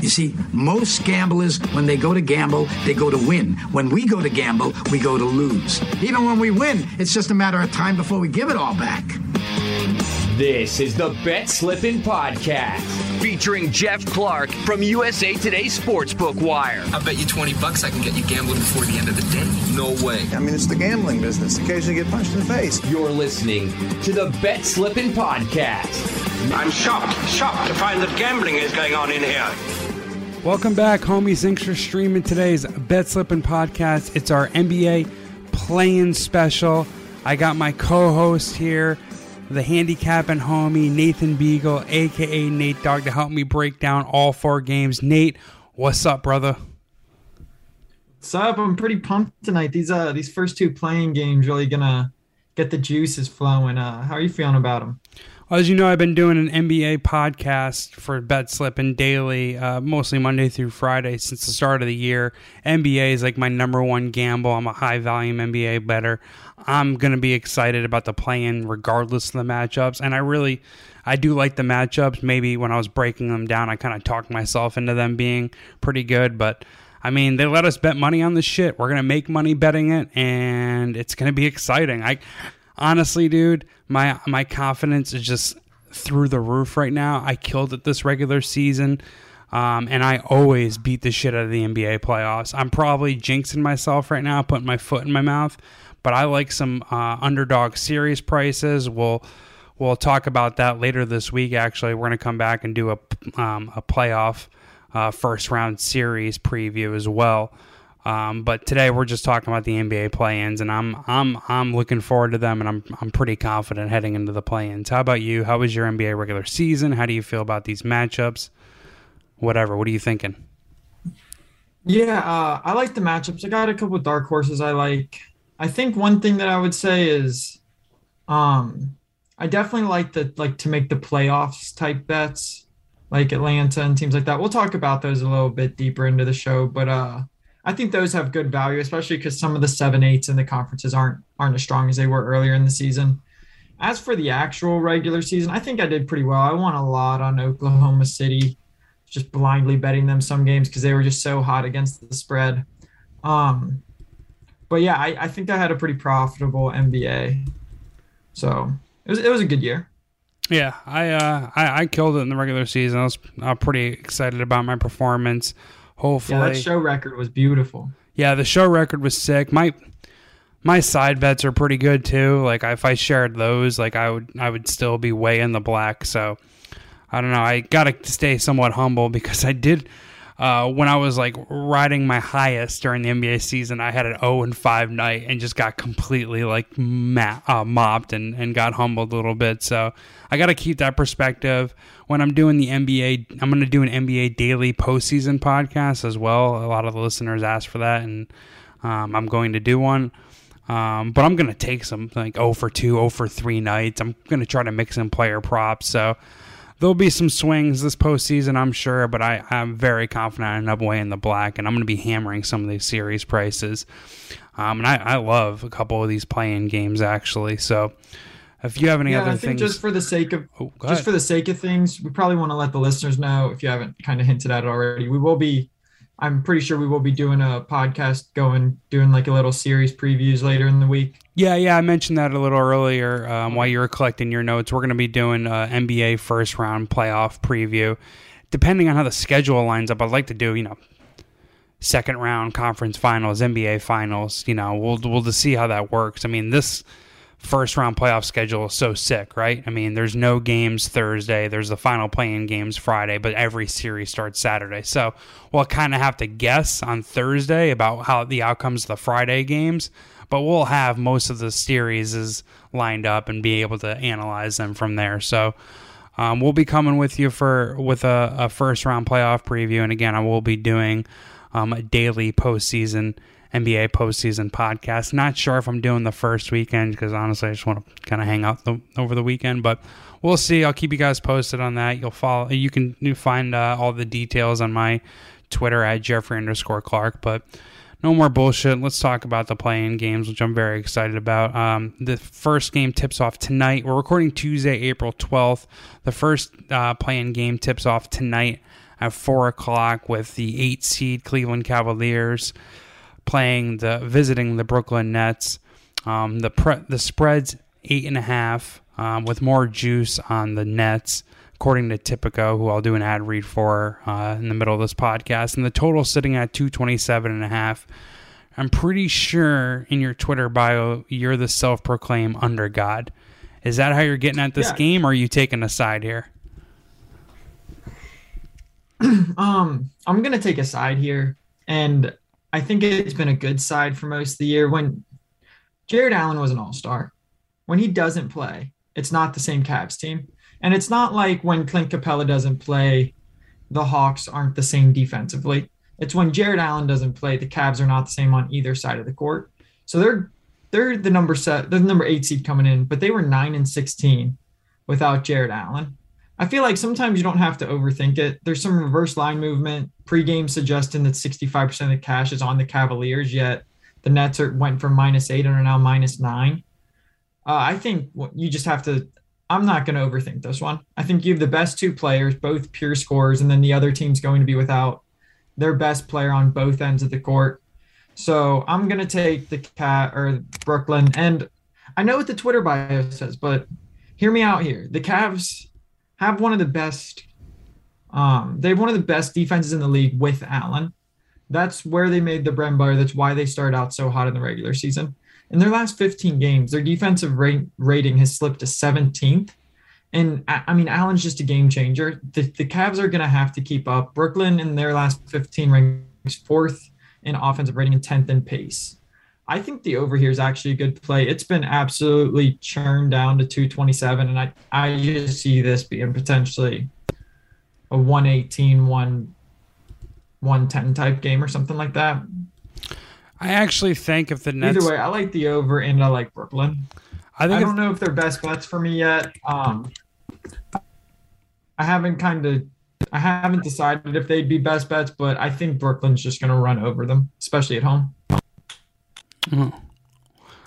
You see, most gamblers, when they go to gamble, they go to win. When we go to gamble, we go to lose. Even when we win, it's just a matter of time before we give it all back. This is the Bet Slippin' Podcast, featuring Geoff Clark from USA Today Sportsbook Wire. I bet you 20 bucks I can get you gambling before the end of the day. No way. I mean, it's the gambling business. Occasionally get punched in the face. You're listening to the Bet Slippin' Podcast. I'm shocked, shocked to find that gambling is going on in here. Welcome back, homies. Thanks for streaming today's Bet Slippin' Podcast. It's our NBA play-in special. I got my co host here the handicapping homie Nathan Beighle, aka Nate Dog, to help me break down all four games. Nate, what's up, brother? What's up? I'm pretty pumped tonight. These uh these first two play-in games really gonna get the juices flowing. Uh, how are you feeling about them? As you know, I've been doing an NBA podcast for Bet Slippin' daily, uh, mostly Monday through Friday since the start of the year. NBA is like my number one gamble. I'm a high volume NBA better. I'm going to be excited about the play-in regardless of the matchups. And I really, I do like the matchups. Maybe when I was breaking them down, I kind of talked myself into them being pretty good. But I mean, they let us bet money on this shit. We're going to make money betting it, and it's going to be exciting. I honestly, dude, my my confidence is just through the roof right now. I killed it this regular season. Um, and I always beat the shit out of the NBA playoffs. I'm probably jinxing myself right now, putting my foot in my mouth but I like some uh, underdog series prices. We'll we'll talk about that later this week. Actually, we're to come back and do a um, a playoff uh, first round series preview as well. Um, but today we're just talking about the NBA play-ins, and I'm I'm I'm looking forward to them, and I'm I'm pretty confident heading into the play-ins. How about you? How was your NBA regular season? How do you feel about these matchups? Whatever. What are you thinking? Yeah, uh, I like the matchups. I got a couple dark horses I like. I think one thing that I would say is, um, I definitely like the like to make the playoffs type bets, like Atlanta and teams like that. We'll talk about those a little bit deeper into the show, but uh, I think those have good value, especially because some of the seven eights in the conferences aren't aren't as strong as they were earlier in the season. As for the actual regular season, I think I did pretty well. I won a lot on Oklahoma City, just blindly betting them some games because they were just so hot against the spread. Um, but yeah, I, I think I had a pretty profitable NBA. So it was it was a good year. Yeah, I uh I, I killed it in the regular season. I was uh, pretty excited about my performance. Hopefully, yeah, that show record was beautiful. Yeah, the show record was sick. My my side bets are pretty good too. Like if I shared those, like I would I would still be way in the black. So I don't know. I got to stay somewhat humble because I did uh, when I was like riding my highest during the NBA season, I had an 0 and 5 night and just got completely like ma- uh, mopped and, and got humbled a little bit. So I got to keep that perspective. When I'm doing the NBA, I'm going to do an NBA daily postseason podcast as well. A lot of the listeners asked for that, and um, I'm going to do one. Um, but I'm going to take some like 0 for 2, 0 for 3 nights. I'm going to try to mix in player props. So there'll be some swings this postseason, I'm sure, but I, I'm very confident I end up way in the black, and I'm going to be hammering some of these series prices. Um, and I, I love a couple of these play-in games actually. So if you have any yeah, other I think things, just for the sake of Oh, just ahead. for the sake of things, we probably want to let the listeners know if you haven't kind of hinted at it already. We will be I'm pretty sure we will be doing a podcast going doing like a little series previews later in the week. Yeah, yeah, I mentioned that a little earlier um, while you were collecting your notes. We're going to be doing uh, NBA first round playoff preview. Depending on how the schedule lines up, I'd like to do you know second round conference finals, NBA finals. You know, we'll we'll just see how that works. I mean, this first round playoff schedule is so sick, right? I mean, there's no games Thursday. There's the final play-in games Friday, but every series starts Saturday. So we'll kind of have to guess on Thursday about how the outcomes of the Friday games, but we'll have most of the series is lined up and be able to analyze them from there. So Um, we'll be coming with you for with a, a, first round playoff preview, and again, I will be doing um, a daily postseason NBA postseason podcast. Not sure if I'm doing the first weekend because honestly, I just want to kind of hang out the, over the weekend, but we'll see. I'll keep you guys posted on that. You'll follow. You can find uh, all the details on my Twitter at Jeffrey underscore Clark. But no more bullshit. Let's talk about the play-in games, which I'm very excited about. Um, the first game tips off tonight. We're recording Tuesday, April 12th. The first uh, play-in game tips off tonight at 4 o'clock with the 8 seed Cleveland Cavaliers playing the visiting the Brooklyn Nets. Um, the pre- the spread's eight and a half um, with more juice on the Nets according to Tipico, who I'll do an ad read for uh, in the middle of this podcast. And the total sitting at 227 and a half. I'm pretty sure in your Twitter bio, you're the self proclaimed under God. Is that how you're getting at this yeah. game, or are you taking a side here? um, I'm gonna take a side here, and I think it's been a good side for most of the year. When Jarrett Allen was an All Star, when he doesn't play, it's not the same Cavs team. And it's not like when Clint Capela doesn't play, the Hawks aren't the same defensively. It's when Jarrett Allen doesn't play, the Cavs are not the same on either side of the court. So they're they're the number set, the number eight seed coming in, but they were nine and sixteen without Jarrett Allen. I feel like sometimes you don't have to overthink it. There's some reverse line movement pregame suggesting that 65% of the cash is on the Cavaliers, yet the Nets are went from minus eight and are now minus nine. Uh, I think you just have to I'm not going to overthink this one. I think you have the best two players, both pure scorers, and then the other team's going to be without their best player on both ends of the court. So I'm going to take the cat or Brooklyn. And I know what the Twitter bio says, but hear me out here. The Cavs have one of the best. Um, they have one of the best defenses in the league with Allen. That's where they made the bread and That's why they started out so hot in the regular season in their last 15 games, their defensive rate, rating has slipped to 17th. And I mean, Allen's just a game changer. The, the Cavs are going to have to keep up. Brooklyn in their last 15 ranks fourth in offensive rating and 10th in pace. I think the over here is actually a good play. It's been absolutely churned down to 227, and I, I just see this being potentially a 118, 1, 110 type game or something like that. I actually think if the Nets. Either way, I like the over and I like Brooklyn. I think I don't if, know if they're best bets for me yet. Um, I haven't kind of, I haven't decided if they'd be best bets, but I think Brooklyn's just going to run over them, especially at home. Oh.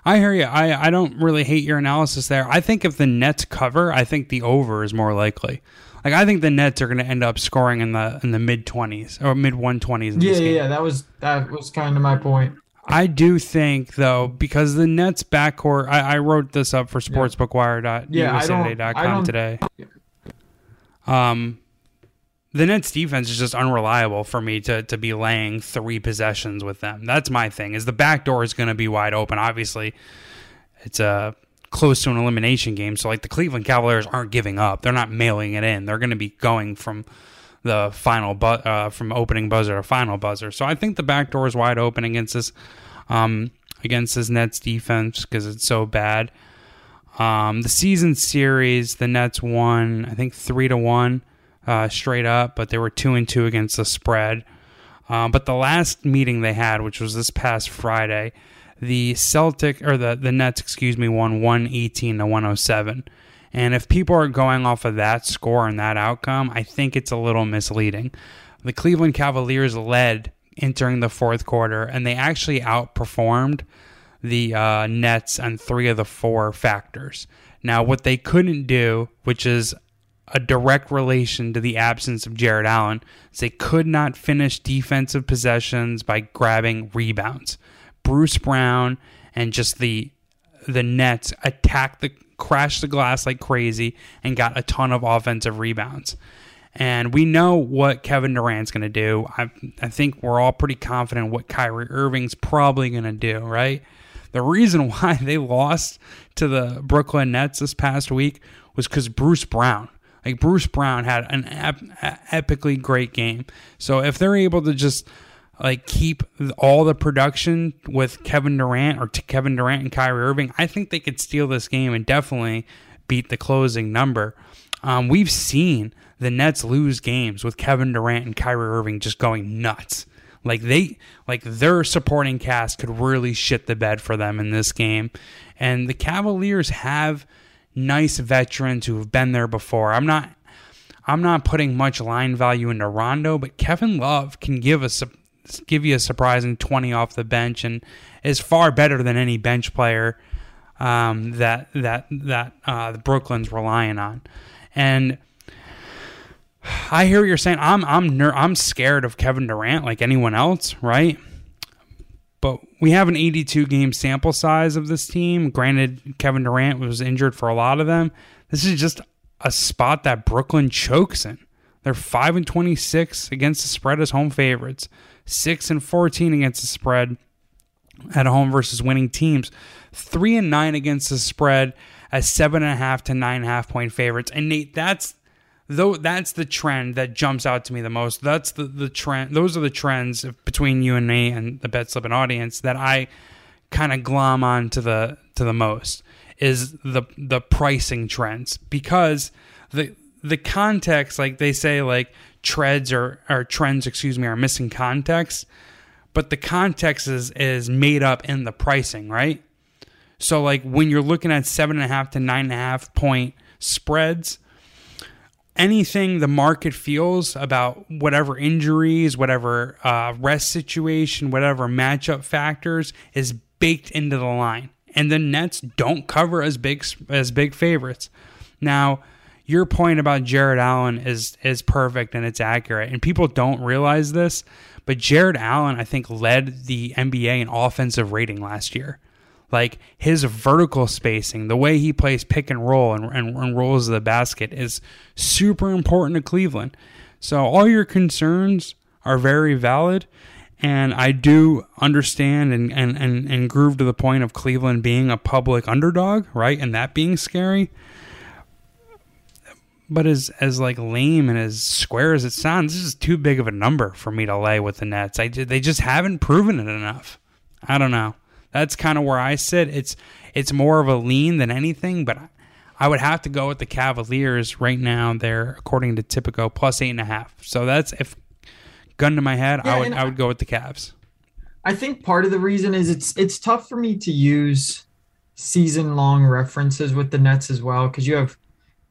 I hear you. I, I don't really hate your analysis there. I think if the Nets cover, I think the over is more likely. Like I think the Nets are going to end up scoring in the in the mid twenties or mid one twenties. Yeah, yeah, that was that was kind of my point. I do think though because the Nets backcourt. I, I wrote this up for sportsbookwire.usatoday.com yeah, today. Um, the Nets defense is just unreliable for me to to be laying three possessions with them. That's my thing. Is the back door is going to be wide open? Obviously, it's a close to an elimination game. So like the Cleveland Cavaliers aren't giving up. They're not mailing it in. They're going to be going from the final bu- uh, from opening buzzer to final buzzer. So I think the back door is wide open against this um, against this Nets defense because it's so bad. Um, the season series, the Nets won I think three to one uh, straight up, but they were two and two against the spread. Um, but the last meeting they had, which was this past Friday, the Celtic or the the Nets, excuse me, won 118 to 107. And if people are going off of that score and that outcome, I think it's a little misleading. The Cleveland Cavaliers led entering the fourth quarter, and they actually outperformed the uh, Nets on three of the four factors. Now, what they couldn't do, which is a direct relation to the absence of Jarrett Allen, is they could not finish defensive possessions by grabbing rebounds. Bruce Brown and just the the Nets attacked the crashed the glass like crazy, and got a ton of offensive rebounds. And we know what Kevin Durant's going to do. I, I think we're all pretty confident what Kyrie Irving's probably going to do, right? The reason why they lost to the Brooklyn Nets this past week was because Bruce Brown. Like Bruce Brown had an ep- epically great game. So if they're able to just like keep all the production with Kevin Durant or Kevin Durant and Kyrie Irving, I think they could steal this game and definitely beat the closing number. Um, we've seen the Nets lose games with Kevin Durant and Kyrie Irving just going nuts. Like they like their supporting cast could really shit the bed for them in this game. And the Cavaliers have nice veterans who have been there before. I'm not I'm not putting much line value into Rondo, but Kevin Love can give us give you a surprising 20 off the bench and is far better than any bench player um, that that that uh, the Brooklyn's relying on. And I hear what you're saying. I'm I'm ner- I'm scared of Kevin Durant like anyone else, right? But we have an 82 game sample size of this team. Granted, Kevin Durant was injured for a lot of them. This is just a spot that Brooklyn chokes in. They're 5 and 26 against the spread as home favorites, 6 and 14 against the spread at home versus winning teams, 3 and 9 against the spread as 7.5 to 9.5 point favorites. And Nate, that's though that's the trend that jumps out to me the most. That's the, the trend. Those are the trends between you and me and the bet slipping audience that I kind of glom on to the to the most is the the pricing trends because the the context like they say like treads or or trends excuse me are missing context but the context is is made up in the pricing right so like when you're looking at seven and a half to nine and a half point spreads anything the market feels about whatever injuries, whatever uh, rest situation, whatever matchup factors is baked into the line. And the Nets don't cover as big as big favorites. Now, your point about Jarrett Allen is is perfect and it's accurate. And people don't realize this, but Jarrett Allen I think led the NBA in offensive rating last year. Like his vertical spacing, the way he plays pick and roll and, and, and rolls the basket is super important to Cleveland. So all your concerns are very valid. And I do understand and, and, and, and groove to the point of Cleveland being a public underdog, right? And that being scary. But as as like lame and as square as it sounds, this is too big of a number for me to lay with the Nets. I they just haven't proven it enough. I don't know. That's kind of where I sit. It's it's more of a lean than anything, but I would have to go with the Cavaliers right now. They're according to Tipico plus eight and a half. So that's if gun to my head, yeah, I would I would go with the Cavs. I think part of the reason is it's it's tough for me to use season long references with the Nets as well because you have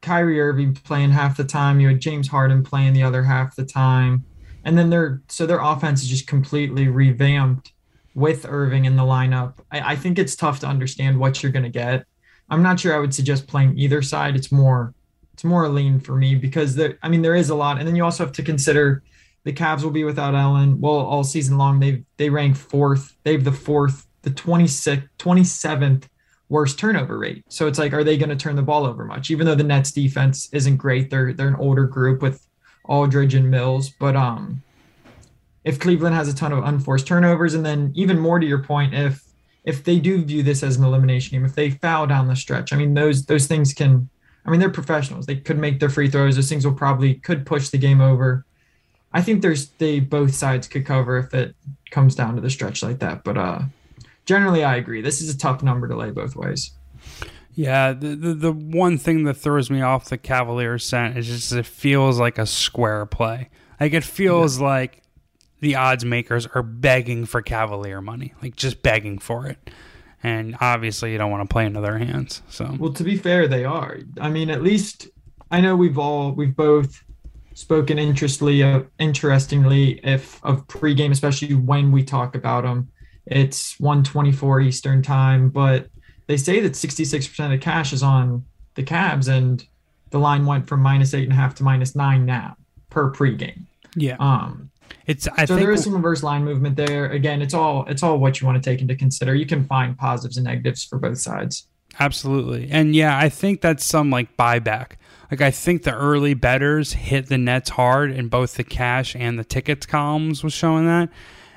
Kyrie Irving playing half the time, you had James Harden playing the other half the time, and then their so their offense is just completely revamped with Irving in the lineup, I, I think it's tough to understand what you're going to get. I'm not sure I would suggest playing either side. It's more it's more lean for me because there I mean there is a lot, and then you also have to consider the Cavs will be without Allen. Well, all season long they they rank fourth. They have the fourth, the 26th, 27th worst turnover rate. So it's like, are they going to turn the ball over much? Even though the Nets defense isn't great, they're they're an older group with Aldridge and Mills, but um if Cleveland has a ton of unforced turnovers, and then even more to your point, if if they do view this as an elimination game, if they foul down the stretch, I mean those those things can. I mean they're professionals. They could make their free throws. Those things will probably could push the game over. I think there's they both sides could cover if it comes down to the stretch like that. But uh, generally, I agree. This is a tough number to lay both ways. Yeah, the, the, the one thing that throws me off the Cavaliers scent is just it feels like a square play. Like it feels yeah. like the odds makers are begging for Cavalier money, like just begging for it. And obviously, you don't want to play into their hands. So, well, to be fair, they are. I mean, at least I know we've all we've both spoken interestly, uh, interestingly, if of pregame, especially when we talk about them. It's 124 Eastern time, but they say that 66% of cash is on the Cavs, and the line went from minus eight and a half to minus nine now per pregame. Yeah. Um, it's I so there is some reverse line movement there. Again, it's all it's all what you want to take into consider. You can find positives and negatives for both sides. Absolutely, and yeah, I think that's some like buyback. Like I think the early betters hit the nets hard in both the cash and the tickets columns was showing that,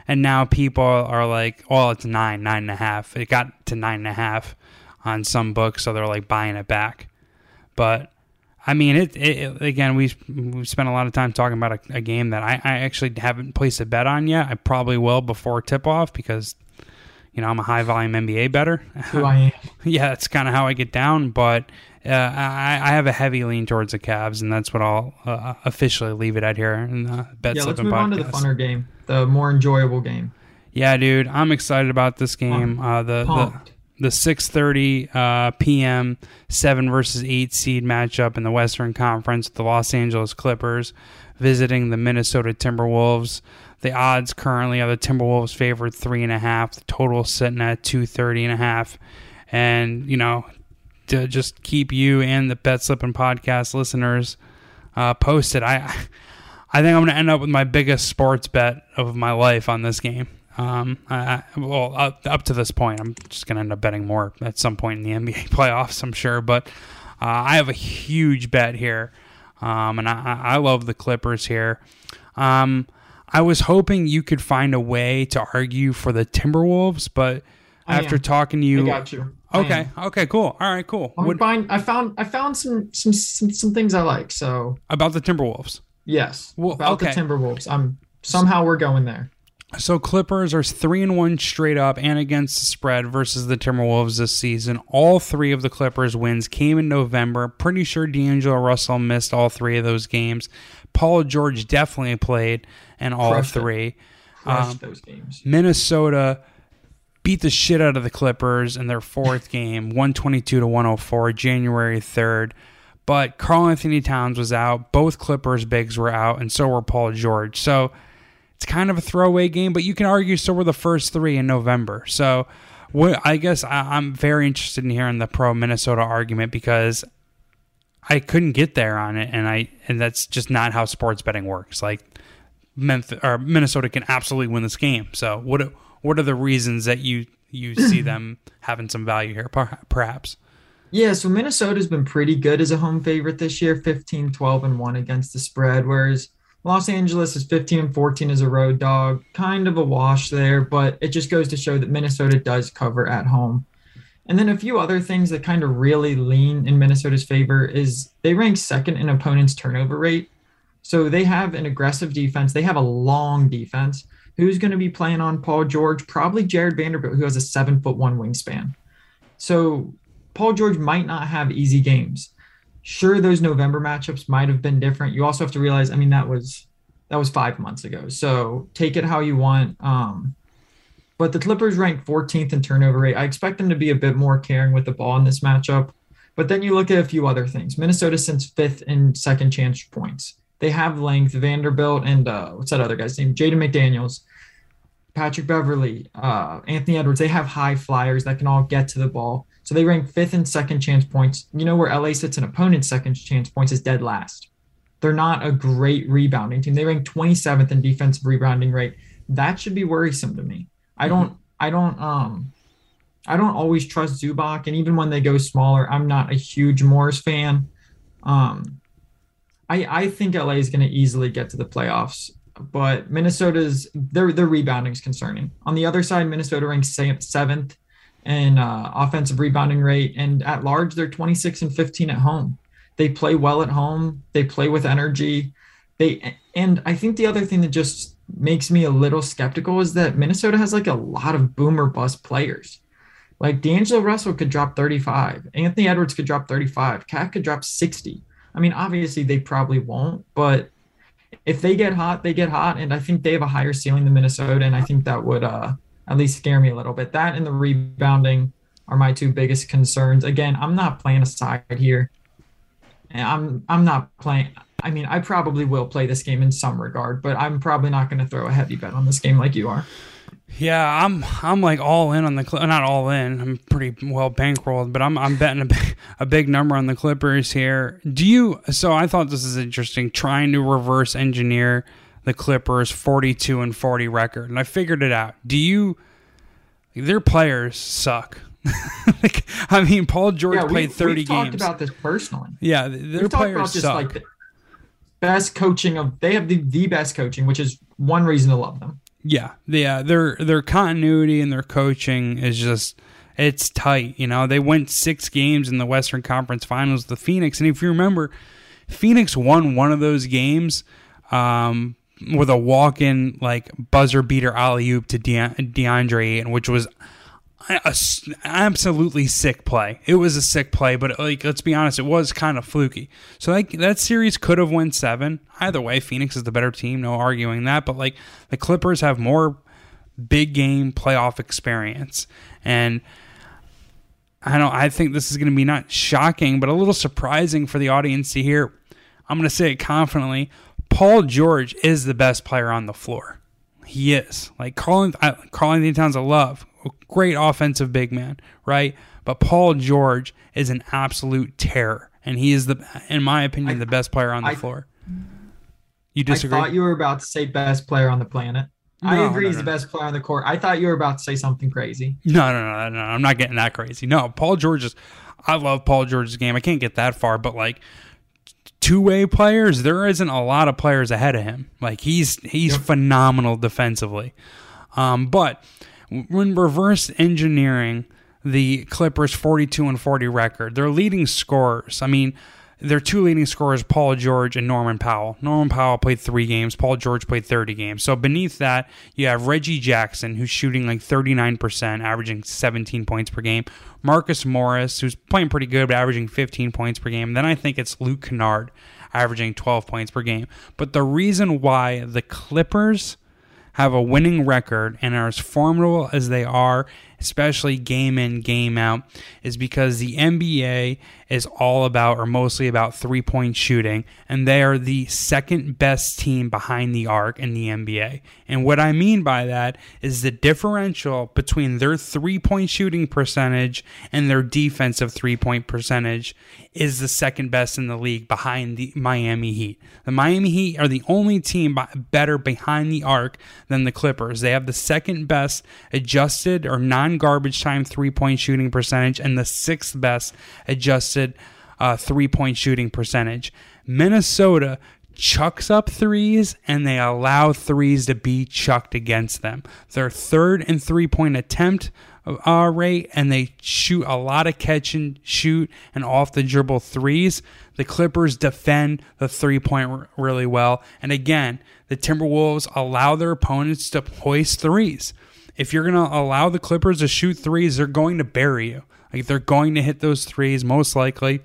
and now people are like, well, it's nine, nine and a half. It got to nine and a half on some books, so they're like buying it back. But I mean, it, it, again. We we spent a lot of time talking about a, a, game that I, I actually haven't placed a bet on yet. I probably will before tip off because you know I'm a high volume NBA better. Who I am. yeah, that's kind of how I get down. But uh, I, I have a heavy lean towards the Cavs, and that's what I'll uh, officially leave it at here in the bet yeah, let's move on to the funner game, the more enjoyable game. Yeah, dude, I'm excited about this game. Uh, the the the 6:30 uh, p.m. seven versus eight seed matchup in the Western Conference, the Los Angeles Clippers visiting the Minnesota Timberwolves. The odds currently are the Timberwolves favored three and a half. The total sitting at 230 and a half. And you know, to just keep you and the Bet Slippin' podcast listeners uh, posted, I I think I'm going to end up with my biggest sports bet of my life on this game. Um, I, well, up, up to this point, I'm just going to end up betting more at some point in the NBA playoffs, I'm sure. But uh, I have a huge bet here, um, and I, I love the Clippers here. Um, I was hoping you could find a way to argue for the Timberwolves, but I after am. talking to you, I got you. Okay, okay, cool. All right, cool. I'm What. I found I found some some some, some things I like. So about the Timberwolves? Yes, Well, about okay. the Timberwolves. I'm somehow we're going there. So Clippers are three and one straight up and against the spread versus the Timberwolves this season. All three of the Clippers wins came in November. Pretty sure D'Angelo Russell missed all three of those games. Paul George definitely played in all Crushed it. three. Crush Um, those games. Minnesota beat the shit out of the Clippers in their fourth game, 122 to 104, January 3rd. But Karl-Anthony Towns was out. Both Clippers bigs were out, and so were Paul George. So it's kind of a throwaway game, but you can argue so were the first three in November. So what, I guess I, I'm very interested in hearing the pro Minnesota argument because I couldn't get there on it, and I and that's just not how sports betting works. Like Memphis, or Minnesota can absolutely win this game. So what are- what are the reasons that you you see them having some value here, perhaps? Yeah, so Minnesota's been pretty good as a home favorite this year, 15, 12, and 1 against the spread, whereas Los Angeles is 15 and 14 as a road dog. Kind of a wash there, but it just goes to show that Minnesota does cover at home. And then a few other things that kind of really lean in Minnesota's favor is they rank second in opponents' turnover rate. So they have an aggressive defense. They have a long defense. Who's going to be playing on Paul George? Probably Jarred Vanderbilt, who has a seven foot one wingspan. So Paul George might not have easy games. Sure, those November matchups might have been different. You also have to realize, I mean, that was that was five months ago. So take it how you want. Um, but the Clippers rank 14th in turnover rate. I expect them to be a bit more caring with the ball in this matchup. But then you look at a few other things. Minnesota since fifth in second chance points. They have length. Vanderbilt and uh, what's that other guy's name? Jaden McDaniels, Patrick Beverley, uh, Anthony Edwards. They have high flyers that can all get to the ball. So they rank fifth in second chance points. You know where LA sits in opponent's second chance points is dead last. They're not a great rebounding team. They rank 27th in defensive rebounding rate. That should be worrisome to me. I don't I don't um I don't always trust Zubac and even when they go smaller, I'm not a huge Morris fan. Um I I think LA is going to easily get to the playoffs, but Minnesota's their their rebounding is concerning. On the other side, Minnesota ranks seventh in uh, offensive rebounding rate, and at large, they're 26 and 15 at home. They play well at home. They play with energy. They and I think the other thing that just makes me a little skeptical is that Minnesota has like a lot of boomer bust players. Like D'Angelo Russell could drop 35. Anthony Edwards could drop 35. Cat could drop 60. I mean, obviously they probably won't, but if they get hot, they get hot. And I think they have a higher ceiling than Minnesota. And I think that would uh, at least scare me a little bit. That and the rebounding are my two biggest concerns. Again, I'm not playing a side here. I'm I'm not playing. I mean, I probably will play this game in some regard, but I'm probably not going to throw a heavy bet on this game like you are. Yeah, I'm I'm like all in on the Cl- not all in. I'm pretty well bankrolled, but I'm I'm betting a big, a big number on the Clippers here. Do you? So I thought this is interesting. Trying to reverse engineer the Clippers 42 and 40 record, and I figured it out. Do you? Their players suck. like, I mean, Paul George yeah, played we, 30 we've games. talked about this personally. yeah, their We've players about just suck. like the best coaching of. They have the, the best coaching, which is one reason to love them. Yeah, yeah, their their continuity and their coaching is just it's tight. You know, they went six games in the Western Conference Finals, with the Phoenix, and if you remember, Phoenix won one of those games um, with a walk-in like buzzer beater alley oop to De- DeAndre Ayton, which was a absolutely sick play. It was a sick play, but like let's be honest, it was kind of fluky. So like that series could have won seven. Either way, Phoenix is the better team. No arguing that. But like the Clippers have more big game playoff experience, and I don't. I think this is going to be not shocking, but a little surprising for the audience to hear. I'm going to say it confidently. Paul George is the best player on the floor. He is like Carl. Karl-Anthony Towns. I love a great offensive big man, right? But Paul George is an absolute terror, and he is the, in my opinion, the best player on the I- floor. You disagree? I thought you were about to say best player on the planet. I agree no, he's no, the best player on the court. I thought you were about to say something crazy. No, no, no, no. I'm not getting that crazy. No, Paul George is. I love Paul George's game. I can't get that far, but like two way players, there isn't a lot of players ahead of him. Like he's he's phenomenal defensively. Um, but when reverse engineering the Clippers 42 and 40 record, their leading scorers. I mean, their two leading scorers, Paul George and Norman Powell. Norman Powell played three games. Paul George played 30 games. So beneath that, you have Reggie Jackson, who's shooting like 39%, averaging 17 points per game. Marcus Morris, who's playing pretty good, but averaging 15 points per game. Then I think it's Luke Kennard, averaging 12 points per game. But the reason why the Clippers have a winning record and are as formidable as they are, especially game in, game out, is because the NBA is all about or mostly about three point shooting, and they are the second best team behind the arc in the NBA. And what I mean by that is the differential between their three point shooting percentage and their defensive three point percentage is the second best in the league behind the Miami Heat. The Miami Heat are the only team better behind the arc than the Clippers. They have the second best adjusted or non garbage time three point shooting percentage and the sixth best adjusted uh, three point shooting percentage. Minnesota chucks up threes and they allow threes to be chucked against them. They're third and three point attempt uh, rate and they shoot a lot of catch and shoot and off the dribble threes. The Clippers defend the three point r- really well. And again, the Timberwolves allow their opponents to hoist threes. If you're going to allow the Clippers to shoot threes, they're going to bury you. Like they're going to hit those threes most likely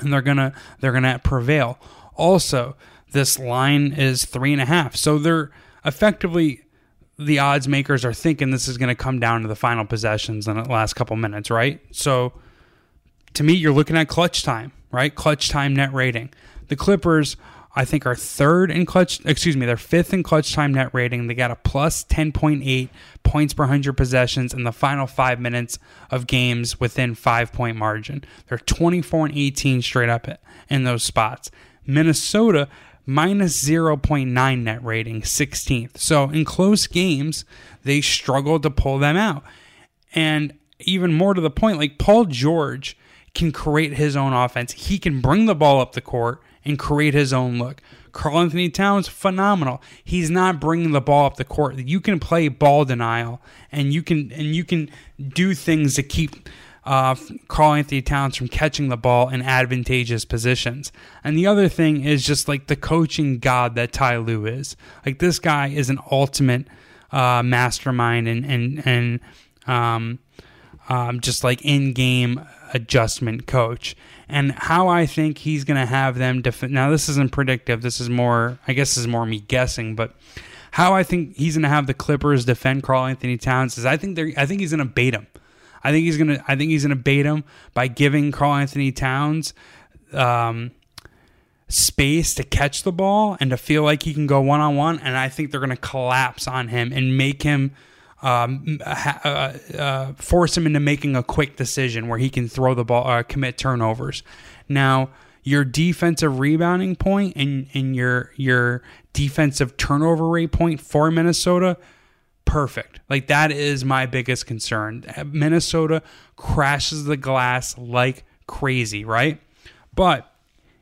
and they're gonna they're gonna prevail. Also, this line is three and a half, so they're effectively the odds makers are thinking this is going to come down to the final possessions in the last couple minutes, right? So, to me, you're looking at clutch time, right? Clutch time net rating. The Clippers, I think, are third in clutch. Excuse me, they're fifth in clutch time net rating. They got a plus 10.8 points per hundred possessions in the final five minutes of games within five point margin. They're 24 and 18 straight up in those spots. Minnesota minus 0.9 net rating, 16th. So in close games, they struggled to pull them out. And even more to the point, like Paul George can create his own offense. He can bring the ball up the court and create his own look. Karl-Anthony Towns, phenomenal. He's not bringing the ball up the court. You can play ball denial, and you can and you can do things to keep uh, Karl-Anthony Towns from catching the ball in advantageous positions. And the other thing is just like the coaching god that Ty Lue is. Like this guy is an ultimate uh, mastermind and and and um, um, just like in game adjustment coach. And how I think he's going to have them def- now this isn't predictive. This is more I guess this is more me guessing, but how I think he's going to have the Clippers defend Karl-Anthony Towns is I think they're I think he's going to bait him. I think he's gonna. I think he's gonna bait him by giving Karl-Anthony Towns um, space to catch the ball and to feel like he can go one on one. And I think they're gonna collapse on him and make him um, uh, uh, force him into making a quick decision where he can throw the ball, uh, commit turnovers. Now, your defensive rebounding point and and your your defensive turnover rate point for Minnesota perfect. Like that is my biggest concern. Minnesota crashes the glass like crazy, right? But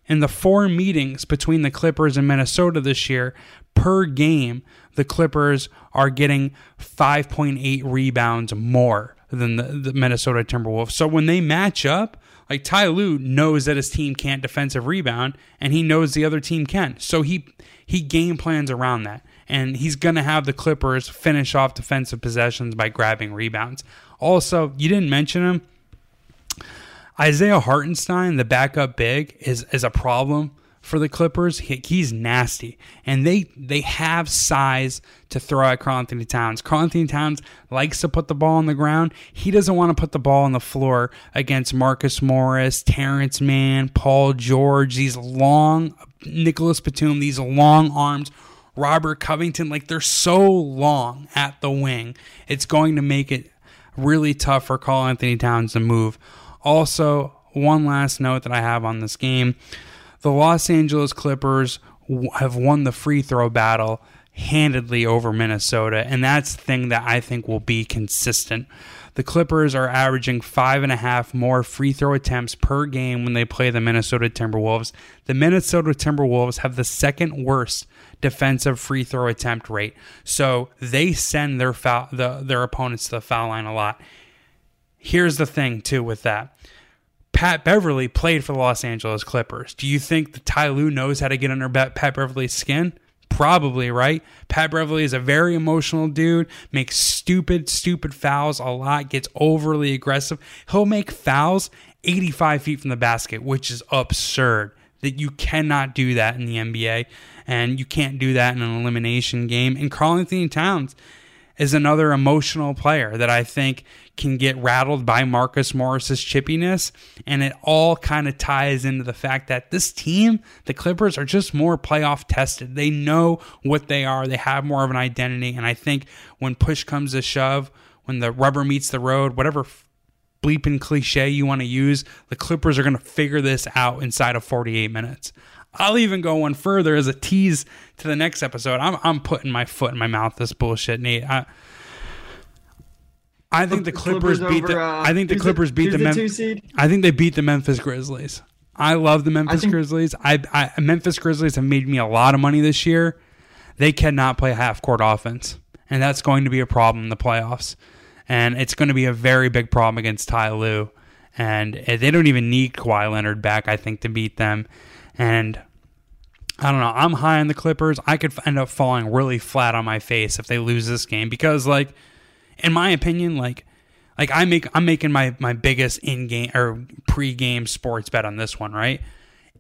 in the four meetings between the Clippers and Minnesota this year, per game, the Clippers are getting 5.8 rebounds more than the, the Minnesota Timberwolves. So when they match up, like Ty Lue knows that his team can't defensive rebound, and he knows the other team can. So he he game plans around that. And he's going to have the Clippers finish off defensive possessions by grabbing rebounds. Also, you didn't mention him. Isaiah Hartenstein, the backup big, is is a problem for the Clippers. He, he's nasty, and they they have size to throw at Karl-Anthony Towns. Karl-Anthony Towns likes to put the ball on the ground. He doesn't want to put the ball on the floor against Marcus Morris, Terance Mann, Paul George. These long Nicolas Batum, these long arms. Robert Covington, like they're so long at the wing, it's going to make it really tough for Karl-Anthony Towns to move. Also, one last note that I have on this game the Los Angeles Clippers have won the free throw battle handedly over Minnesota, and that's the thing that I think will be consistent. The Clippers are averaging five and a half more free throw attempts per game when they play the Minnesota Timberwolves. The Minnesota Timberwolves have the second worst defensive free throw attempt rate, so they send their foul, the, their opponents to the foul line a lot. Here's the thing too with that. Pat Beverley played for the Los Angeles Clippers. Do you think that Ty Lue knows how to get under Pat Beverley's skin? Probably, right? Pat Beverley is a very emotional dude, makes stupid, stupid fouls a lot, gets overly aggressive. He'll make fouls 85 feet from the basket, which is absurd. That you cannot do that in the NBA, and you can't do that in an elimination game. And Karl-Anthony Towns is another emotional player that I think can get rattled by Marcus Morris's chippiness. And it all kind of ties into the fact that this team, the Clippers, are just more playoff tested. They know what they are, they have more of an identity. And I think when push comes to shove, when the rubber meets the road, whatever bleeping cliche you want to use, the Clippers are going to figure this out inside of 48 minutes. I'll even go one further as a tease to the next episode. I'm, I'm putting my foot in my mouth. This bullshit, Nate. I, I think the Clippers, Clippers beat over, the. Uh, I think the Clippers beat the, Memphis. I think they beat the Memphis Grizzlies. I love the Memphis I think, Grizzlies. I, I Memphis Grizzlies have made me a lot of money this year. They cannot play half court offense, and that's going to be a problem in the playoffs. And it's going to be a very big problem against Ty Lue. And eh, they don't even need Kawhi Leonard back, I think, to beat them. And I don't know. I'm high on the Clippers. I could end up falling really flat on my face if they lose this game because, like, in my opinion, like like I make I'm making my my biggest in game or pre game sports bet on this one, right?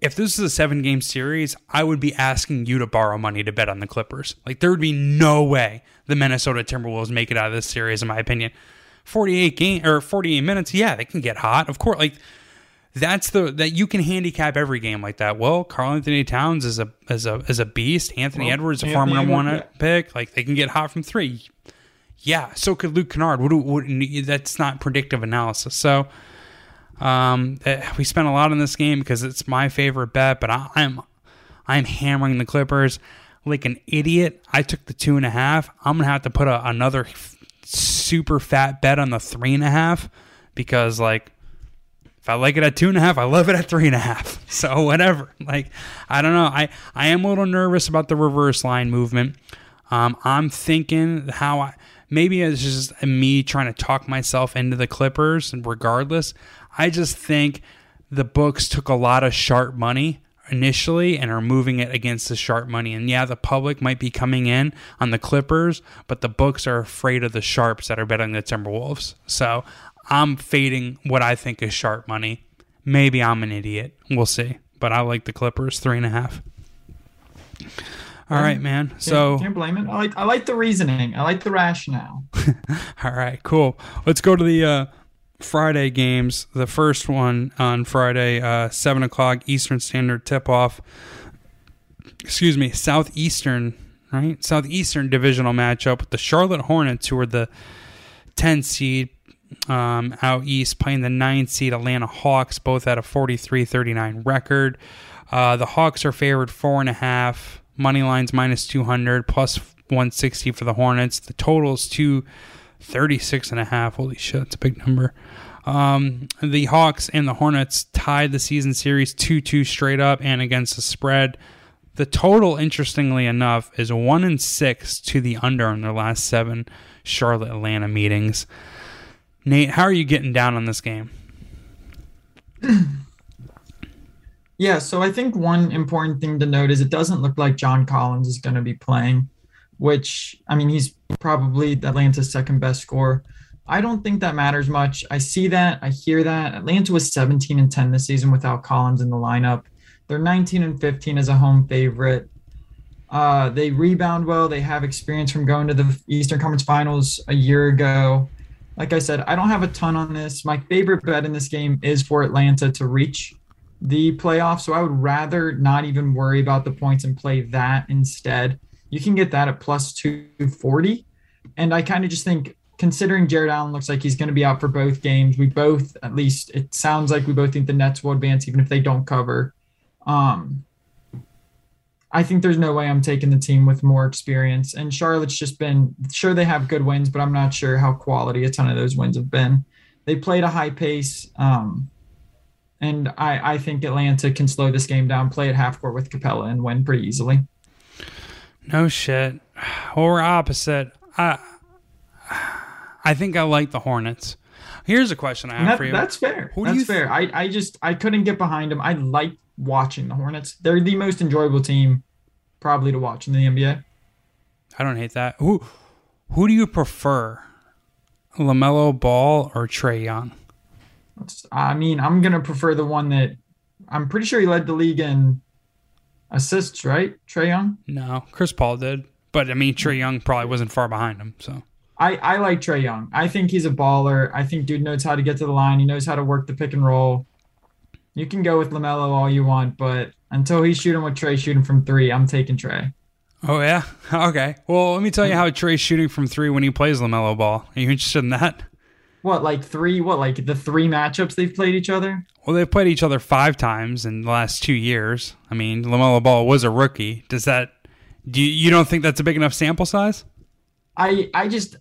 If this is a seven game series, I would be asking you to borrow money to bet on the Clippers. Like there would be no way the Minnesota Timberwolves make it out of this series, in my opinion. 48 game or 48 minutes, yeah, they can get hot. Of course, like that's the that you can handicap every game like that. Well, Karl-Anthony Towns is a is a is a beast. Anthony well, Edwards, a former number one yeah. pick, like they can get hot from three yeah, so could Luke Kennard. What, what, that's not predictive analysis. So um, eh, we spent a lot on this game because it's my favorite bet, but I, I'm I'm hammering the Clippers like an idiot. I took the two and a half. I'm gonna have to put a, another super fat bet on the three and a half because like if I like it at two and a half, I love it at three and a half. So whatever. Like I don't know. I I am a little nervous about the reverse line movement. Um, I'm thinking how I maybe it's just me trying to talk myself into the Clippers, and regardless, I just think the books took a lot of sharp money initially and are moving it against the sharp money. And yeah, the public might be coming in on the Clippers, but the books are afraid of the sharps that are betting the Timberwolves. So I'm fading what I think is sharp money. Maybe I'm an idiot. We'll see. But I like the Clippers three and a half. All right, man. So can't, can't blame it. I like I like the reasoning. I like the rationale. All right, cool. Let's go to the uh, Friday games. The first one on Friday, uh, seven o'clock Eastern Standard tip off. Excuse me, Southeastern, right? Southeastern divisional matchup with the Charlotte Hornets, who are the 10 seed um, out east, playing the 9 seed Atlanta Hawks, both at a 43 39 record. Uh, the Hawks are favored four and a half. Money lines minus 200 plus 160 for the Hornets. The total is 236 and a half. Holy shit, that's a big number. Um, the Hawks and the Hornets tied the season series 2 2 straight up and against the spread. The total, interestingly enough, is 1 and 6 to the under in their last seven Charlotte Atlanta meetings. Nate, how are you getting down on this game? Yeah, so I think one important thing to note is it doesn't look like John Collins is going to be playing. which I mean he's probably Atlanta's second best score. I don't think that matters much. I see that, I hear that. Atlanta was 17 and 10 this season without Collins in the lineup. They're 19 and 15 as a home favorite. Uh, they rebound well. They have experience from going to the Eastern Conference Finals a year ago. Like I said, I don't have a ton on this. My favorite bet in this game is for Atlanta to reach the playoffs. So I would rather not even worry about the points and play that instead. You can get that at plus 240. And I kind of just think, considering Jarrett Allen looks like he's going to be out for both games, we both, at least it sounds like we both think the Nets will advance even if they don't cover. Um, I think there's no way I'm taking the team with more experience. And Charlotte's just been sure they have good wins, but I'm not sure how quality a ton of those wins have been. They played a high pace. Um, and I, I think Atlanta can slow this game down, play at half court with Capela, and win pretty easily. No shit. Well, we're opposite. I I think I like the Hornets. Here's a question I have that, for you. That's fair. Who do that's you fair. I, I just I couldn't get behind them. I like watching the Hornets. They're the most enjoyable team probably to watch in the NBA. I don't hate that. Who who do you prefer? LaMelo Ball or Trae Young? I mean, I'm gonna prefer the one that I'm pretty sure he led the league in assists, right? Trae Young. No, Chris Paul did, but I mean Trae Young probably wasn't far behind him. So I I like Trae Young. I think he's a baller. I think dude knows how to get to the line. He knows how to work the pick and roll. You can go with Lamelo all you want, but until he's shooting with Trae shooting from three, I'm taking Trae. Oh yeah, okay. Well, let me tell you how Trae's shooting from three when he plays Lamelo Ball. Are you interested in that? What like three? What like the three matchups they've played each other? Well, they've played each other five times in the last two years. I mean, Lamelo Ball was a rookie. Does that? Do you, you don't think that's a big enough sample size? I I just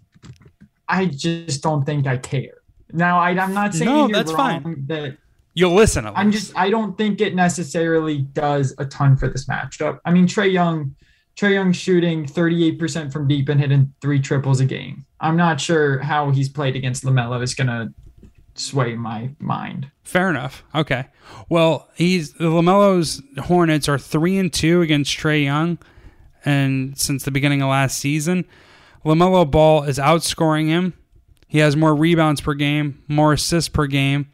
I just don't think I care. Now I I'm not saying No, you're that's wrong fine. that You'll listen. I'm just I don't think it necessarily does a ton for this matchup. I mean Trae Young, Trae Young shooting 38% from deep and hitting three triples a game. I'm not sure how he's played against Lamelo is gonna sway my mind. Fair enough. Okay. Well, he's the Lamelo's Hornets are three and two against Trae Young, and since the beginning of last season, Lamelo Ball is outscoring him. He has more rebounds per game, more assists per game,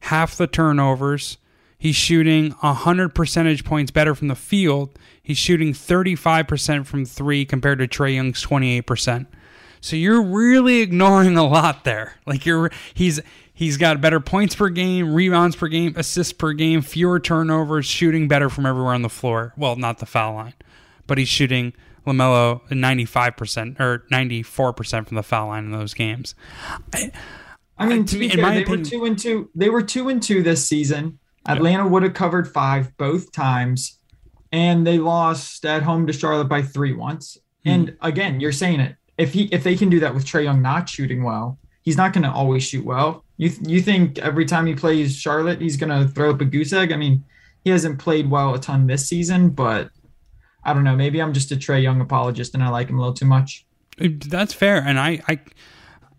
half the turnovers. He's shooting 100 percentage points better from the field. He's shooting 35% from three compared to Trae Young's 28%. So you're really ignoring a lot there. Like you're he's he's got better points per game, rebounds per game, assists per game, fewer turnovers, shooting better from everywhere on the floor. Well, not the foul line, but he's shooting Lamelo 95% or 94% from the foul line in those games. I, I mean, to be in fair, they opinion- were two and two. They were two and two this season. Atlanta would have covered five both times, and they lost at home to Charlotte by three once. Hmm. And again, you're saying it. If he if they can do that with Trae Young not shooting well, he's not going to always shoot well. You you think every time he plays Charlotte, he's going to throw up a goose egg? I mean, he hasn't played well a ton this season, but I don't know. Maybe I'm just a Trae Young apologist and I like him a little too much. that's fair, and I I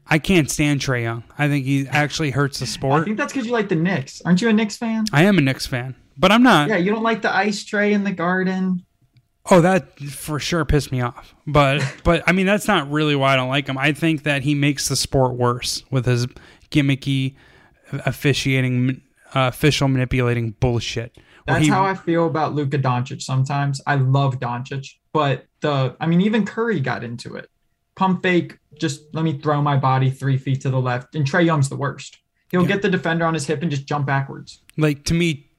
I can't stand Trae Young. I think he actually hurts the sport. I think that's because you like the Knicks. Aren't you a Knicks fan? I am a Knicks fan, but I'm not. Yeah, you don't like the ice tray in the garden. Oh, that for sure pissed me off. But but I mean that's not really why I don't like him. I think that he makes the sport worse with his gimmicky officiating, uh, official manipulating bullshit. That's he- how I feel about Luka Doncic sometimes. I love Doncic, but the I mean even Curry got into it. Pump fake, just let me throw my body three feet to the left. And Trae Young's the worst. He'll get the defender on his hip and just jump backwards. like to me,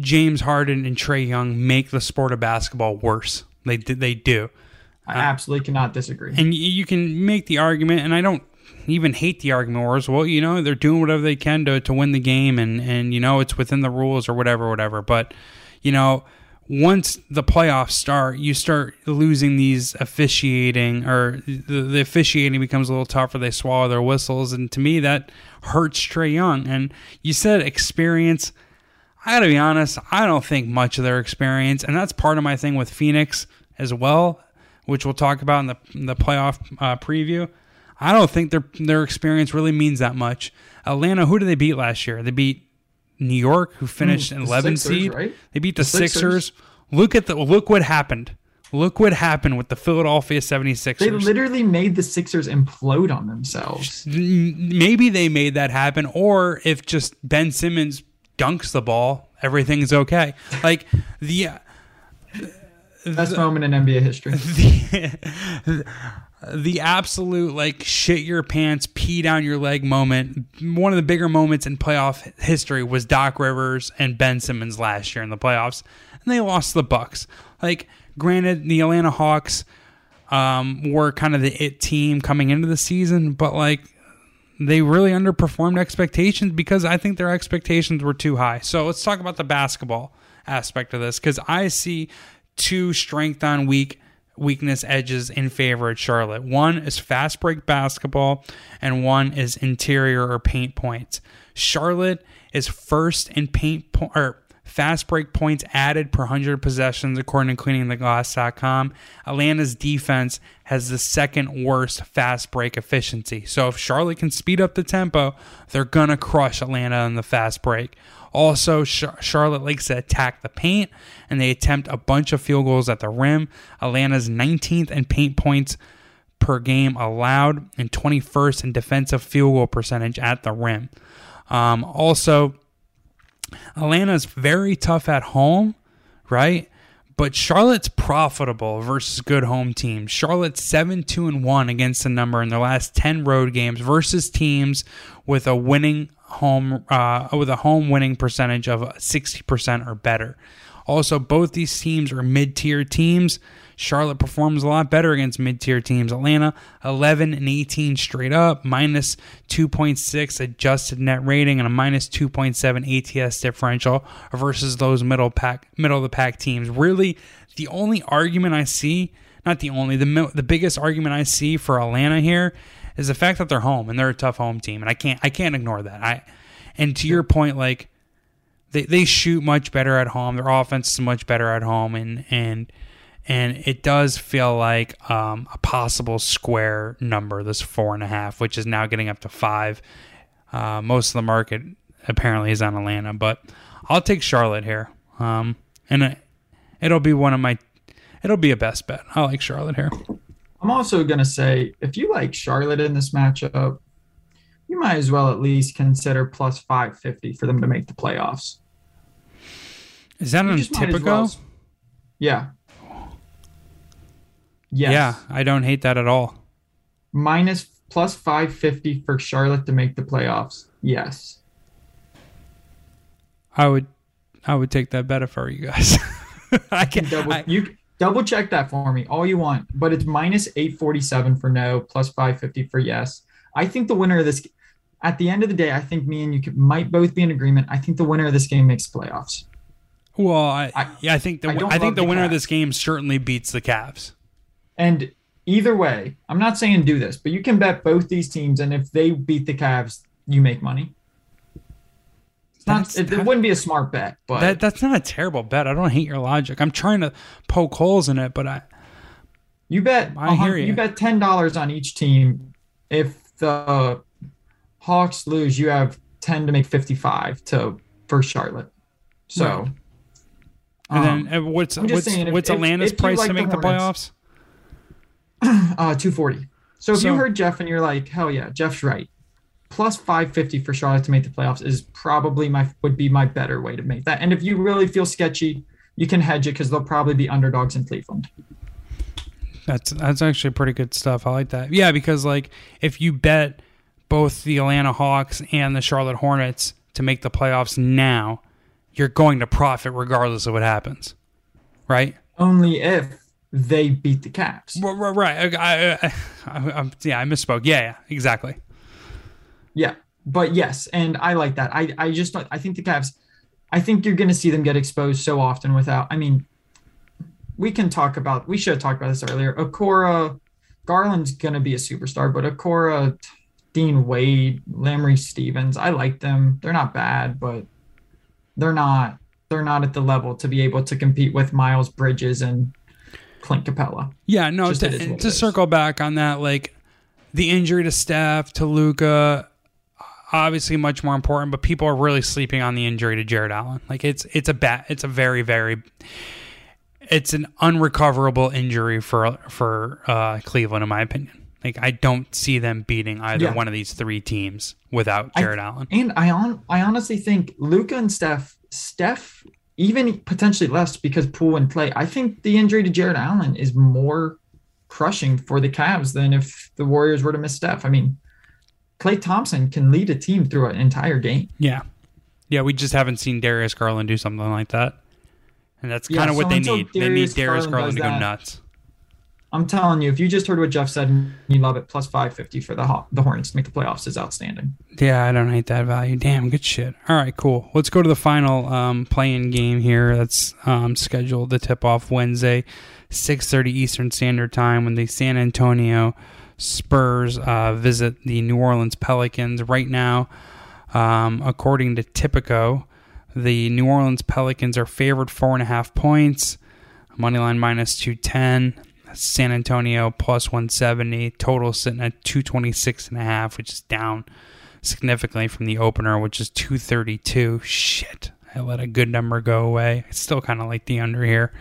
James Harden and Trae Young make the sport of basketball worse. They they do. I absolutely cannot disagree. And you can make the argument, and I don't even hate the argument. Well, you know, they're doing whatever they can to, to win the game, and, and, you know, it's within the rules or whatever, whatever. But, you know, once the playoffs start, you start losing these officiating, or the, the officiating becomes a little tougher. They swallow their whistles. And to me, that hurts Trae Young. And you said experience. I gotta be honest, I don't think much of their experience, and that's part of my thing with Phoenix as well, which we'll talk about in the in the playoff uh, preview. I don't think their their experience really means that much. Atlanta, who did they beat last year? They beat New York, who finished Mm, the 11 Sixers, seed. right? They beat the, The Sixers. Sixers. Look at the look what happened. Look what happened with the Philadelphia 76ers. They literally made the Sixers implode on themselves. Maybe they made that happen, or if just Ben Simmons dunks the ball, everything's okay. Like the best the, moment in NBA history. The, the absolute like shit your pants, pee down your leg moment. One of the bigger moments in playoff history was Doc Rivers and Ben Simmons last year in the playoffs, and they lost the Bucks. Like, granted, the Atlanta Hawks um, were kind of the it team coming into the season, but like they really underperformed expectations because I think their expectations were too high. So let's talk about the basketball aspect of this because I see two strength on weak weakness edges in favor of Charlotte. One is fast break basketball, and one is interior or paint points. Charlotte is first in paint po- or fast break points added per 100 possessions, according to cleaningtheglass.com. Atlanta's defense has the second worst fast break efficiency. So if Charlotte can speed up the tempo, they're going to crush Atlanta in the fast break. Also, Charlotte likes to attack the paint and they attempt a bunch of field goals at the rim. Atlanta's 19th in paint points per game allowed and 21st in defensive field goal percentage at the rim. Um, also, Atlanta's very tough at home, right? But Charlotte's profitable versus good home teams. Charlotte's 7 2 and 1 against the number in their last 10 road games versus teams with a winning home uh, with a home winning percentage of 60% or better. Also, both these teams are mid-tier teams. Charlotte performs a lot better against mid-tier teams. Atlanta 11 and 18 straight up, minus 2.6 adjusted net rating and a minus 2.7 ATS differential versus those middle pack middle of the pack teams. Really, the only argument I see, not the only, the the biggest argument I see for Atlanta here is the fact that they're home and they're a tough home team, and I can't I can't ignore that. I and to your point, like they they shoot much better at home. Their offense is much better at home, and and and it does feel like um, a possible square number. This four and a half, which is now getting up to five. Uh, most of the market apparently is on Atlanta, but I'll take Charlotte here. Um, and it, it'll be one of my, it'll be a best bet. I like Charlotte here. I'm also going to say if you like Charlotte in this matchup, you might as well at least consider plus 550 for them to make the playoffs. Is that on Tipico? Well, yeah. Yes. Yeah, I don't hate that at all. Minus plus 550 for Charlotte to make the playoffs. Yes. I would I would take that bet for you guys. I can double I, you double check that for me all you want, but it's minus 847 for no, plus 550 for yes. I think the winner of this at the end of the day, I think me and you could, might both be in agreement. I think the winner of this game makes playoffs. Well, I, I yeah, I think the I, I think the, the winner Cavs. of this game certainly beats the Cavs. And either way, I'm not saying do this, but you can bet both these teams, and if they beat the Cavs, you make money. It's not, it, it, wouldn't be a smart bet, but that, that's not a terrible bet. I don't hate your logic. I'm trying to poke holes in it, but I. You bet. I hear you. You bet ten dollars on each team. If the Hawks lose, you have ten to make fifty-five to for Charlotte. So. Right. And um, then uh, what's what's, saying, what's if, Atlanta's if, price like to make the, the playoffs? uh, 240. So if so, you heard Geoff and you're like, hell yeah, Geoff's right. Plus 550 for Charlotte to make the playoffs is probably my would be my better way to make that. And if you really feel sketchy, you can hedge it because they'll probably be underdogs in Cleveland. That's that's actually pretty good stuff. I like that. Yeah, because like if you bet both the Atlanta Hawks and the Charlotte Hornets to make the playoffs now, you're going to profit regardless of what happens, right? Only if they beat the Cavs. Right. right. I, I, I, yeah, I misspoke. Yeah, yeah, exactly. Yeah, but yes, and I like that. I, I just, I think the Cavs. I think you're going to see them get exposed so often without. I mean, we can talk about. We should have talked about this earlier. Okoro, Garland's going to be a superstar, but Okoro, Dean Wade, Lamar Stevens, I like them. They're not bad, but they're not they're not at the level to be able to compete with Miles Bridges and Clint Capela. Yeah, no, to, to circle back on that, like the injury to Steph, to Luka, obviously much more important, but people are really sleeping on the injury to Jarrett Allen. Like it's it's a bad it's a very, very it's an unrecoverable injury for for uh, Cleveland, in my opinion. Like I don't see them beating either Yeah. one of these three teams without Jarrett Allen. And I on I honestly think Luka and Steph, Steph, even potentially less because Poole and Klay. I think the injury to Jarrett Allen is more crushing for the Cavs than if the Warriors were to miss Steph. I mean, Klay Thompson can lead a team through an entire game. Yeah, yeah. We just haven't seen Darius Garland do something like that, and that's Yeah, kind of what so they need. they need Darius Garland Garland to go that- nuts. I'm telling you, if you just heard what Geoff said and you love it, plus 550 for the the Hornets to make the playoffs is outstanding. Yeah, I don't hate that value. Damn, good shit. All right, cool. Let's go to the final um, play-in game here. That's um, scheduled to tip off Wednesday, six thirty Eastern Standard Time, when the San Antonio Spurs uh, visit the New Orleans Pelicans. Right now, um, according to Tipico, the New Orleans Pelicans are favored four and a half points. Moneyline minus two ten. San Antonio plus 170. Total sitting at 226 and a half, which is down significantly from the opener, which is 232. Shit. I let a good number go away. I still kind of like the under here.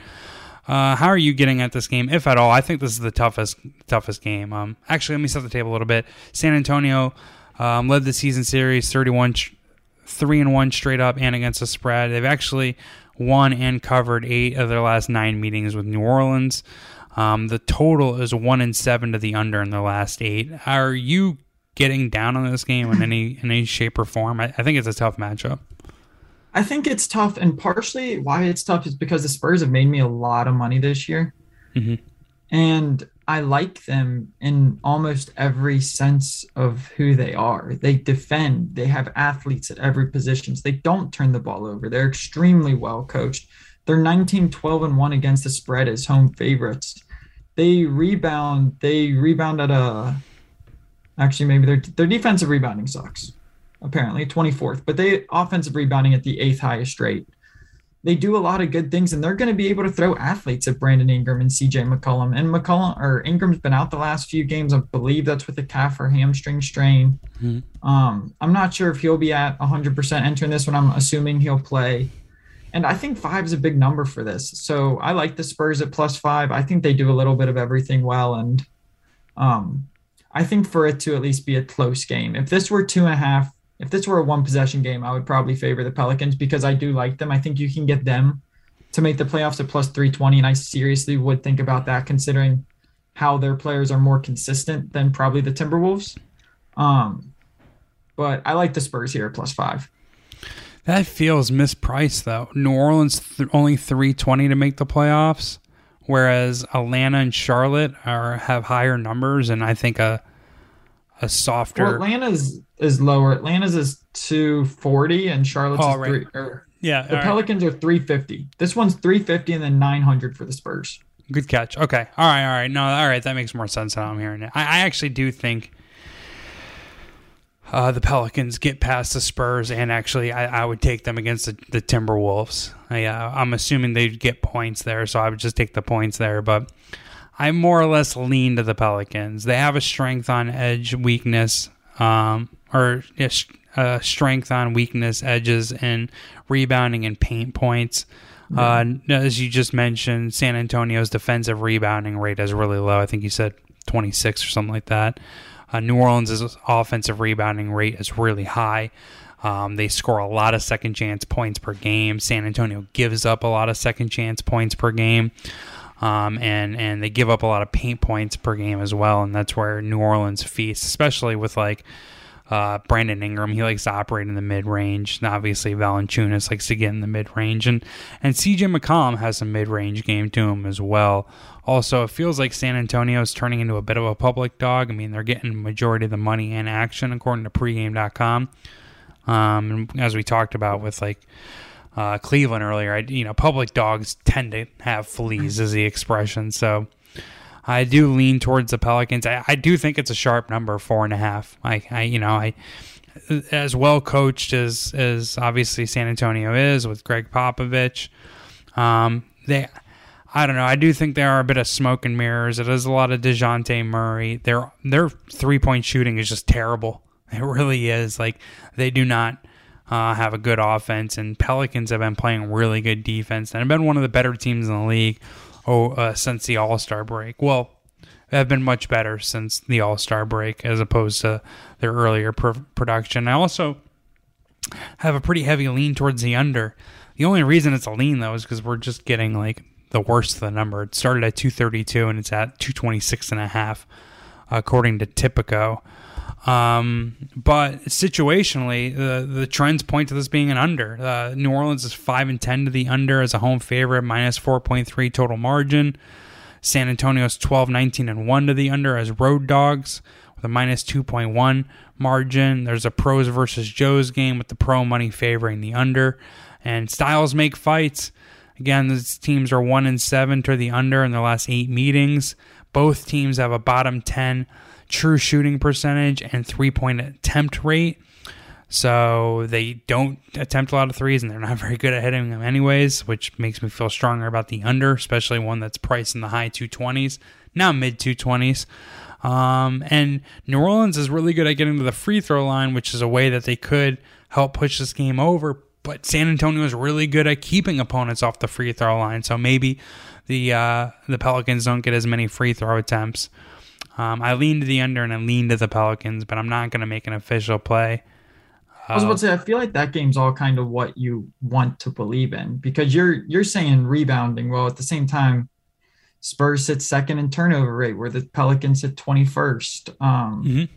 Uh, how are you getting at this game, if at all? I think this is the toughest toughest game. Um, actually, let me set the table a little bit. San Antonio um, led the season series 31 three and one straight up and against the spread. They've actually won and covered eight of their last nine meetings with New Orleans. Um, the total is one and seven to the under in the last eight. Are you getting down on this game in any in any shape or form? I, I think it's a tough matchup. I think it's tough, and partially why it's tough is because the Spurs have made me a lot of money this year, Mhm. and I like them in almost every sense of who they are. They defend. They have athletes at every position. They don't turn the ball over. They're extremely well coached. They're 19, 12, and 1 against the spread as home favorites. They rebound. They rebound at a. Actually, maybe their their defensive rebounding sucks. Apparently, 24th, but they offensive rebounding at the eighth highest rate. They do a lot of good things, and they're going to be able to throw athletes at Brandon Ingram and CJ McCollum. And McCollum or Ingram's been out the last few games. I believe that's with a calf or hamstring strain. Mhm. Um, I'm not sure if he'll be at 100% entering this one. I'm assuming he'll play. And I think five is a big number for this. So I like the Spurs at plus five. I think they do a little bit of everything well. And um, I think for it to at least be a close game, if this were two and a half, if this were a one possession game, I would probably favor the Pelicans because I do like them. I think you can get them to make the playoffs at plus 320. And I seriously would think about that considering how their players are more consistent than probably the Timberwolves. Um, but I like the Spurs here at plus five. That feels mispriced though. New Orleans th- only three twenty to make the playoffs, whereas Atlanta and Charlotte are have higher numbers, and I think a a softer. Well, Atlanta's is lower. Atlanta's is 240 and Charlotte's Oh, is right. three. Or, yeah, the all right. Pelicans are 350. This one's 350 and then 900 for the Spurs. Good catch. Okay. All right. All right. No. All right. That makes more sense now I'm hearing it. I, I actually do think uh, the Pelicans get past the Spurs, and actually, I, I would take them against the, the Timberwolves. I, uh, I'm assuming they'd get points there, so I would just take the points there. But I more or less lean to the Pelicans. They have a strength on edge, weakness, um, or uh, strength on weakness, edges, and rebounding and paint points. Uh, as you just mentioned, San Antonio's defensive rebounding rate is really low. I think you said 26 or something like that. Uh, New Orleans' offensive rebounding rate is really high. Um, they score a lot of second chance points per game. San Antonio gives up a lot of second chance points per game. Um, and and they give up a lot of paint points per game as well, and that's where New Orleans feasts, especially with like uh, Brandon Ingram. He likes to operate in the mid range. And obviously, Valanciunas likes to get in the mid range, and and CJ McCollum has a mid range game to him as well. Also, it feels like San Antonio is turning into a bit of a public dog. I mean, they're getting majority of the money and action according to pregame.com. Um, as we talked about with like uh, Cleveland earlier, I, you know, public dogs tend to have fleas, is the expression. So I do lean towards the Pelicans. I, I do think it's a sharp number, four and a half. I, I you know, I as well coached as as obviously San Antonio is with Gregg Popovich. Um, they, I don't know. I do think there are a bit of smoke and mirrors. It is a lot of Dejounte Murray. Their their three point shooting is just terrible. It really is. Like they do not uh, have a good offense, and Pelicans have been playing really good defense and have been one of the better teams in the league oh, uh, since the All Star break. Well, have been much better since the All Star break as opposed to their earlier pr- production. I also have a pretty heavy lean towards the under. The only reason it's a lean though is because we're just getting like the worst of the number. It started at 232 and it's at 226 and a half, according to Tipico. Um, but situationally, the the trends point to this being an under. Uh, New Orleans is five and ten to the under as a home favorite, minus 4.3 total margin. San Antonio's 12, 19, and 1 to the under as road dogs with a minus 2.1 margin. There's a pros versus Joe's game with the pro money favoring the under. And styles make fights. Again, these teams are 1 and 7 to the under in their last eight meetings. Both teams have a bottom 10 true shooting percentage and three point attempt rate. So they don't attempt a lot of threes and they're not very good at hitting them anyways, which makes me feel stronger about the under, especially one that's priced in the high 220s, now mid 220s. Um, and New Orleans is really good at getting to the free throw line, which is a way that they could help push this game over. But San Antonio is really good at keeping opponents off the free throw line, so maybe the uh, the Pelicans don't get as many free throw attempts. Um, I lean to the under and I lean to the Pelicans, but I'm not going to make an official play. I was about to say, I feel like that game's all kind of what you want to believe in because you're you're saying rebounding. Well, at the same time, Spurs sit second in turnover rate, where the Pelicans sit twenty first. Um, mm-hmm.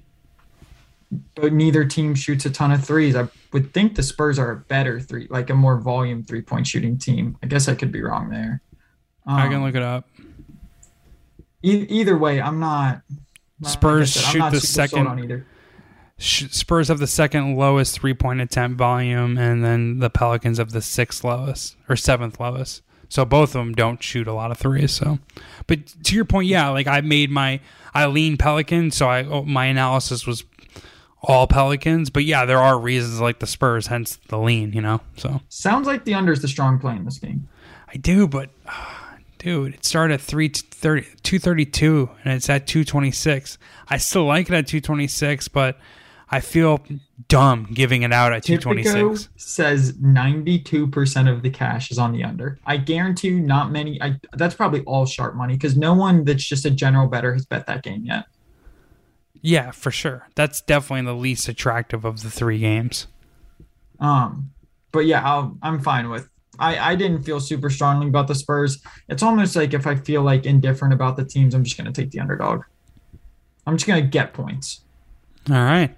But neither team shoots a ton of threes. I would think the Spurs are a better three, like a more volume three point shooting team. I guess I could be wrong there. Um, I can look it up. E- either way, I'm not. not Spurs like said, shoot the second. Spurs have the second lowest three point attempt volume, and then the Pelicans have the sixth lowest or seventh lowest. So both of them don't shoot a lot of threes. So, but to your point, yeah, like I made my I lean Pelicans, so I oh, my analysis was all Pelicans. But yeah, there are reasons like the Spurs, hence the lean. You know, so sounds like the under is the strong play in this game. I do, but. Uh, dude, it started at 330, 232 and it's at 226. I still like it at 226, but I feel dumb giving it out at 226. says 92% of the cash is on the under. I guarantee you not many I that's probably all sharp money cuz no one that's just a general better has bet that game yet. Yeah, for sure. That's definitely the least attractive of the three games. Um but yeah, I'll, I'm fine with I, I didn't feel super strongly about the Spurs. It's almost like if I feel like indifferent about the teams, I'm just going to take the underdog. I'm just going to get points. All right.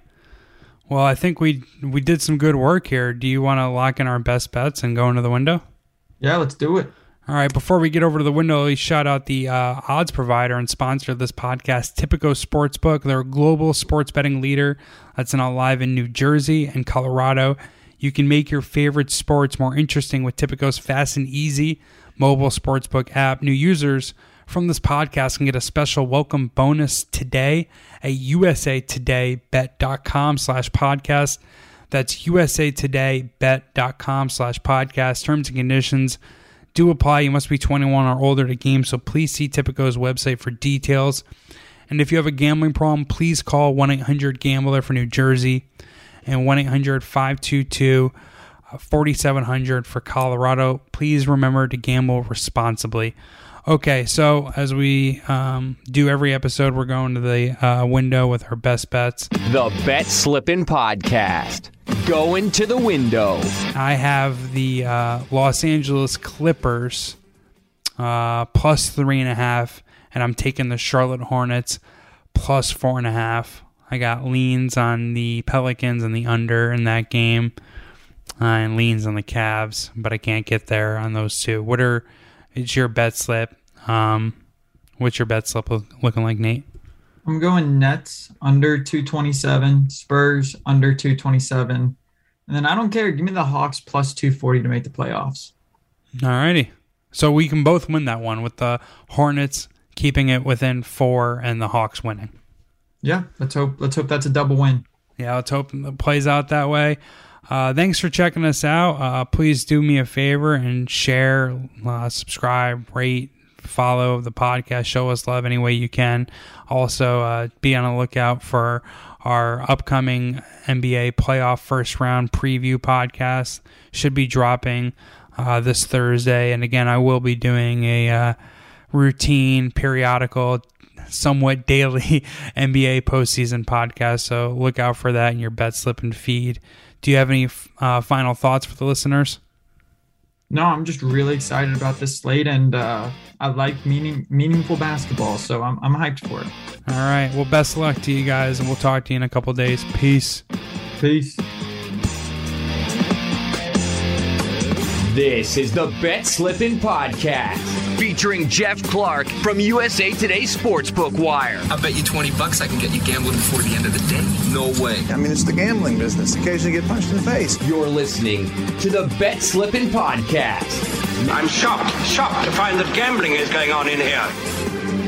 Well, I think we we did some good work here. Do you want to lock in our best bets and go into the window? Yeah, let's do it. All right. Before we get over to the window, we shout out the uh, odds provider and sponsor of this podcast, Tipico Sportsbook. They're a global sports betting leader that's now live in New Jersey and Colorado. You can make your favorite sports more interesting with Tipico's fast and easy mobile sportsbook app. New users from this podcast can get a special welcome bonus today at usatodaybet.com slash podcast. That's usatodaybet.com slash podcast. Terms and conditions do apply. You must be 21 or older to game, so please see Tipico's website for details. And if you have a gambling problem, please call 1 800 Gambler for New Jersey and 1 800 522 4700 for Colorado. Please remember to gamble responsibly. Okay, so as we um, do every episode, we're going to the uh, window with our best bets. The Bet Slippin' Podcast. Going to the window. I have the uh, Los Angeles Clippers uh, plus three and a half, and I'm taking the Charlotte Hornets plus four and a half. I got leans on the Pelicans and the under in that game, uh, and leans on the Cavs, but I can't get there on those two. What are it's your bet slip. Um, what's your bet slip looking like, Nate? I'm going Nets under 227, Spurs under 227. And then I don't care. Give me the Hawks plus 240 to make the playoffs. All righty. So we can both win that one with the Hornets keeping it within four and the Hawks winning. Yeah, let's hope let's hope that's a double win. Yeah, let's hope it plays out that way. Uh, thanks for checking us out. Uh, please do me a favor and share, uh, subscribe, rate, follow the podcast, show us love any way you can. Also, uh, be on the lookout for our upcoming NBA playoff first round preview podcast. Should be dropping uh, this Thursday. And again, I will be doing a uh, routine, periodical, somewhat daily NBA postseason podcast. So look out for that in your bet slip and feed. Do you have any uh, final thoughts for the listeners? No, I'm just really excited about this slate, and uh, I like meaning meaningful basketball, so I'm I'm hyped for it. All right. Well, best of luck to you guys, and we'll talk to you in a couple days. Peace. Peace. This is the Bet Slippin' Podcast, featuring Geoff Clark from USA Today Sportsbook Wire. I bet you 20 bucks I can get you gambling before the end of the day. No way. I mean, it's the gambling business. Occasionally get punched in the face. You're listening to the Bet Slippin' Podcast. I'm shocked, shocked to find that gambling is going on in here.